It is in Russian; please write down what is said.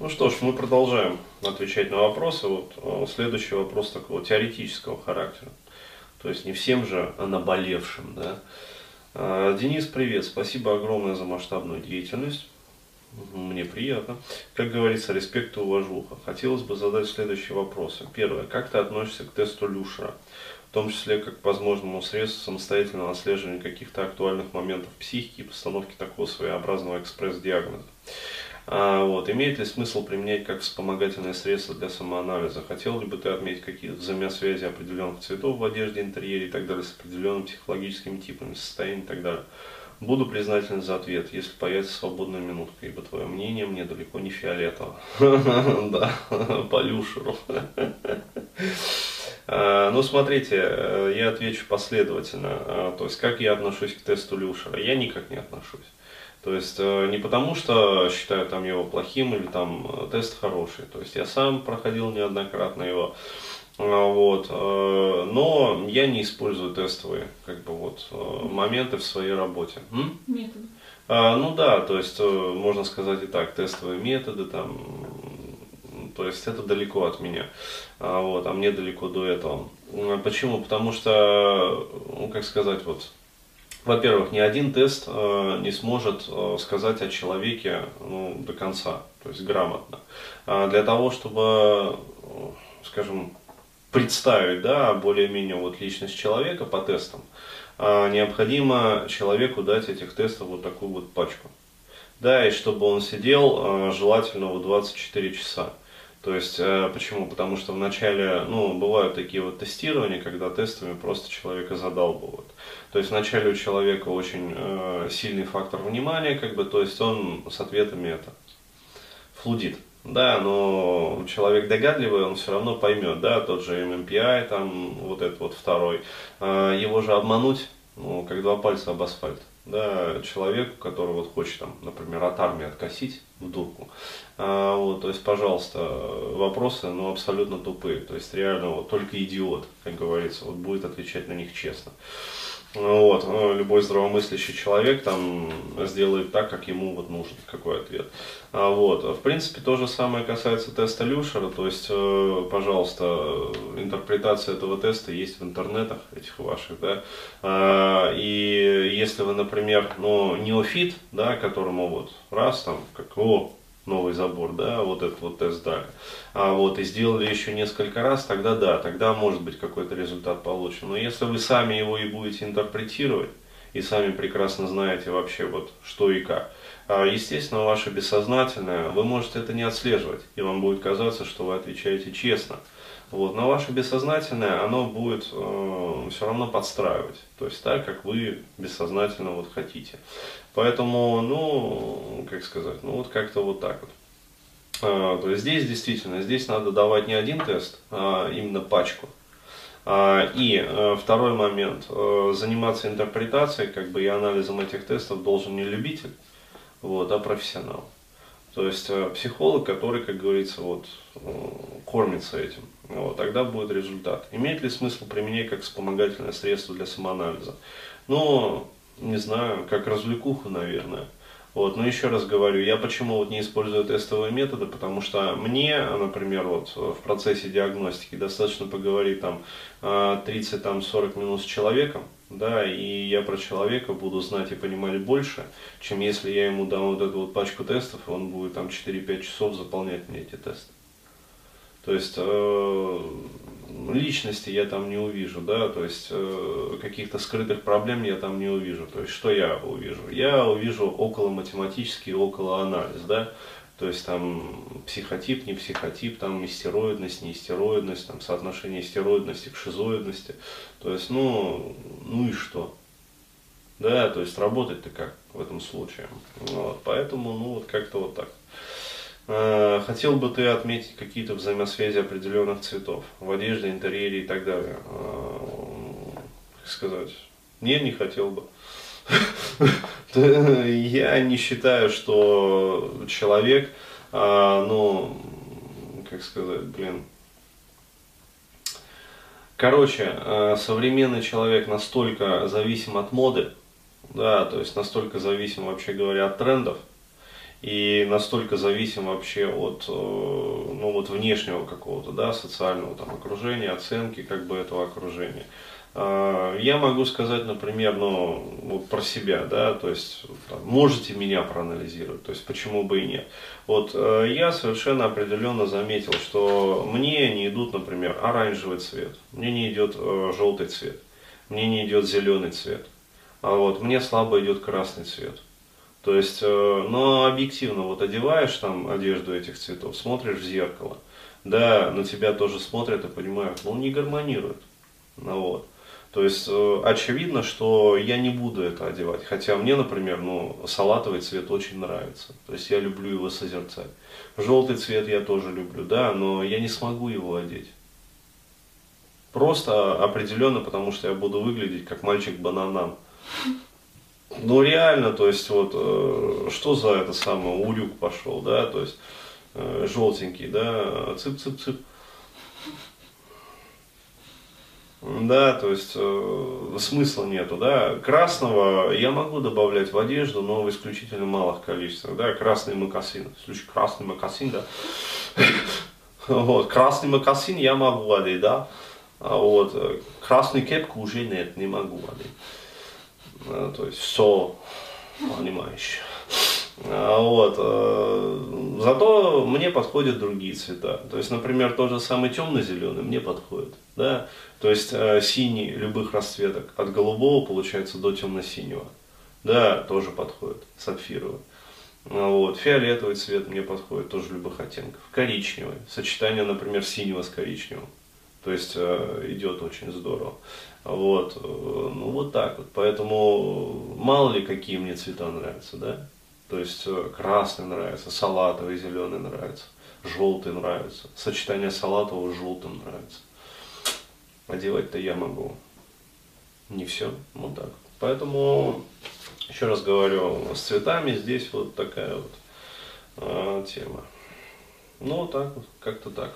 Ну что ж, мы продолжаем отвечать на вопросы. Вот э, следующий вопрос такого теоретического характера. То есть не всем же наболевшим, да. Э, Денис, привет, спасибо огромное за масштабную деятельность. Мне приятно. Как говорится, респект и уважуха. Хотелось бы задать следующие вопросы. Первое. Как ты относишься к тесту Люшера? В том числе как к возможному средству самостоятельного отслеживания каких-то актуальных моментов психики и постановки такого своеобразного экспресс-диагноза. А, вот, имеет ли смысл применять как вспомогательное средство для самоанализа? Хотел ли бы ты отметить какие-то взаимосвязи определенных цветов в одежде, интерьере и так далее с определенными психологическими типами, состоянием и так далее? Буду признателен за ответ, если появится свободная минутка, ибо твое мнение мне далеко не фиолетово. Да, по люшеру. А, ну, смотрите, э, я отвечу последовательно. А, то есть, как я отношусь к тесту Люшера? Я никак не отношусь. То есть э, не потому, что считаю там его плохим или там э, тест хороший. То есть я сам проходил неоднократно его. Вот. Э, но я не использую тестовые как бы, вот, моменты в своей работе. Методы. А, ну да, то есть можно сказать и так, тестовые методы там, то есть это далеко от меня, а, вот, а мне далеко до этого. Почему? Потому что, ну как сказать, вот во-первых, ни один тест э, не сможет э, сказать о человеке ну, до конца, то есть грамотно. А для того, чтобы, скажем, представить да, более-менее вот личность человека по тестам, э, необходимо человеку дать этих тестов вот такую вот пачку. Да, и чтобы он сидел э, желательно вот 24 часа. То есть, э, почему? Потому что вначале, ну, бывают такие вот тестирования, когда тестами просто человека задалбывают. То есть, вначале у человека очень э, сильный фактор внимания, как бы, то есть, он с ответами это флудит. Да, но человек догадливый, он все равно поймет, да, тот же MMPI, там, вот этот вот второй. Э, его же обмануть, ну, как два пальца об асфальт да, человеку, который вот хочет, там, например, от армии откосить в дурку. А, вот, то есть, пожалуйста, вопросы, ну, абсолютно тупые. То есть, реально, вот, только идиот, как говорится, вот будет отвечать на них честно. Вот, ну, любой здравомыслящий человек там сделает так, как ему вот нужен, какой ответ. А, вот, в принципе, то же самое касается теста Люшера, то есть, э, пожалуйста, интерпретация этого теста есть в интернетах этих ваших, да, а, и если вы, например, ну, неофит, да, которому вот раз там, как, о, новый забор, да, вот этот вот тест дали, а вот и сделали еще несколько раз, тогда да, тогда может быть какой-то результат получен. Но если вы сами его и будете интерпретировать, и сами прекрасно знаете вообще вот что и как, а, естественно, ваше бессознательное, вы можете это не отслеживать, и вам будет казаться, что вы отвечаете честно. Вот, но ваше бессознательное, оно будет э, все равно подстраивать, то есть так, как вы бессознательно вот хотите. Поэтому, ну, как сказать, ну вот как-то вот так вот. А, то есть здесь действительно, здесь надо давать не один тест, а именно пачку. А, и а, второй момент, а, заниматься интерпретацией как бы и анализом этих тестов должен не любитель, вот, а профессионал. То есть психолог, который, как говорится, вот, кормится этим. Вот, тогда будет результат. Имеет ли смысл применять как вспомогательное средство для самоанализа? Ну, не знаю, как развлекуху, наверное. Вот, но еще раз говорю, я почему вот не использую тестовые методы, потому что мне, например, вот в процессе диагностики достаточно поговорить там 30-40 а, минут с человеком, да, и я про человека буду знать и понимать больше, чем если я ему дам вот эту вот пачку тестов, и он будет там 4-5 часов заполнять мне эти тесты. То есть э, личности я там не увижу, да, то есть э, каких-то скрытых проблем я там не увижу. То есть что я увижу? Я увижу около математический, около анализ, да, то есть там психотип, не психотип, там истероидность, не истероидность, там соотношение истероидности к шизоидности. То есть, ну, ну и что? Да, то есть работать-то как в этом случае. Вот, поэтому, ну вот как-то вот так. Э, хотел бы ты отметить какие-то взаимосвязи определенных цветов в одежде, интерьере и так далее? Э, как сказать? Не, не хотел бы. Я не считаю, что человек, э, ну, как сказать, блин, Короче, современный человек настолько зависим от моды, да, то есть настолько зависим, вообще говоря, от трендов, и настолько зависим вообще от э, ну, вот внешнего какого-то, да, социального там окружения, оценки как бы этого окружения. А, я могу сказать, например, ну, вот про себя, да, то есть там, можете меня проанализировать, то есть почему бы и нет. Вот э, я совершенно определенно заметил, что мне не идут, например, оранжевый цвет, мне не идет э, желтый цвет, мне не идет зеленый цвет, а вот мне слабо идет красный цвет. То есть, э, но объективно вот одеваешь там одежду этих цветов, смотришь в зеркало, да, на тебя тоже смотрят и понимают, ну не гармонирует. Ну, вот. То есть э, очевидно, что я не буду это одевать. Хотя мне, например, ну, салатовый цвет очень нравится. То есть я люблю его созерцать. Желтый цвет я тоже люблю, да, но я не смогу его одеть. Просто определенно, потому что я буду выглядеть как мальчик бананам. Ну реально, то есть вот э, что за это самое урюк пошел, да, то есть э, желтенький, да, цып-цып-цып. Да, то есть э, смысла нету, да. Красного я могу добавлять в одежду, но в исключительно малых количествах, да. Красный макасин, в случае красный макасин, да. Вот, красный макасин я могу одеть, да. А вот э, красную кепку уже нет, не могу одеть. А, то есть все, понимаешь. А, вот. Э, зато мне подходят другие цвета. То есть, например, тот же самый темно-зеленый мне подходит. Да? То есть э, синий любых расцветок от голубого получается до темно-синего. Да, тоже подходит, сапфировый. А, вот. Фиолетовый цвет мне подходит, тоже любых оттенков. Коричневый. Сочетание, например, синего с коричневым. То есть э, идет очень здорово. Вот. Ну вот так вот. Поэтому мало ли какие мне цвета нравятся, да? То есть э, красный нравится, салатовый, зеленый нравится, желтый нравится. Сочетание салатового с желтым нравится. Одевать-то я могу. Не все, вот так. Поэтому, еще раз говорю, с цветами здесь вот такая вот э, тема. Ну, вот так вот, как-то так.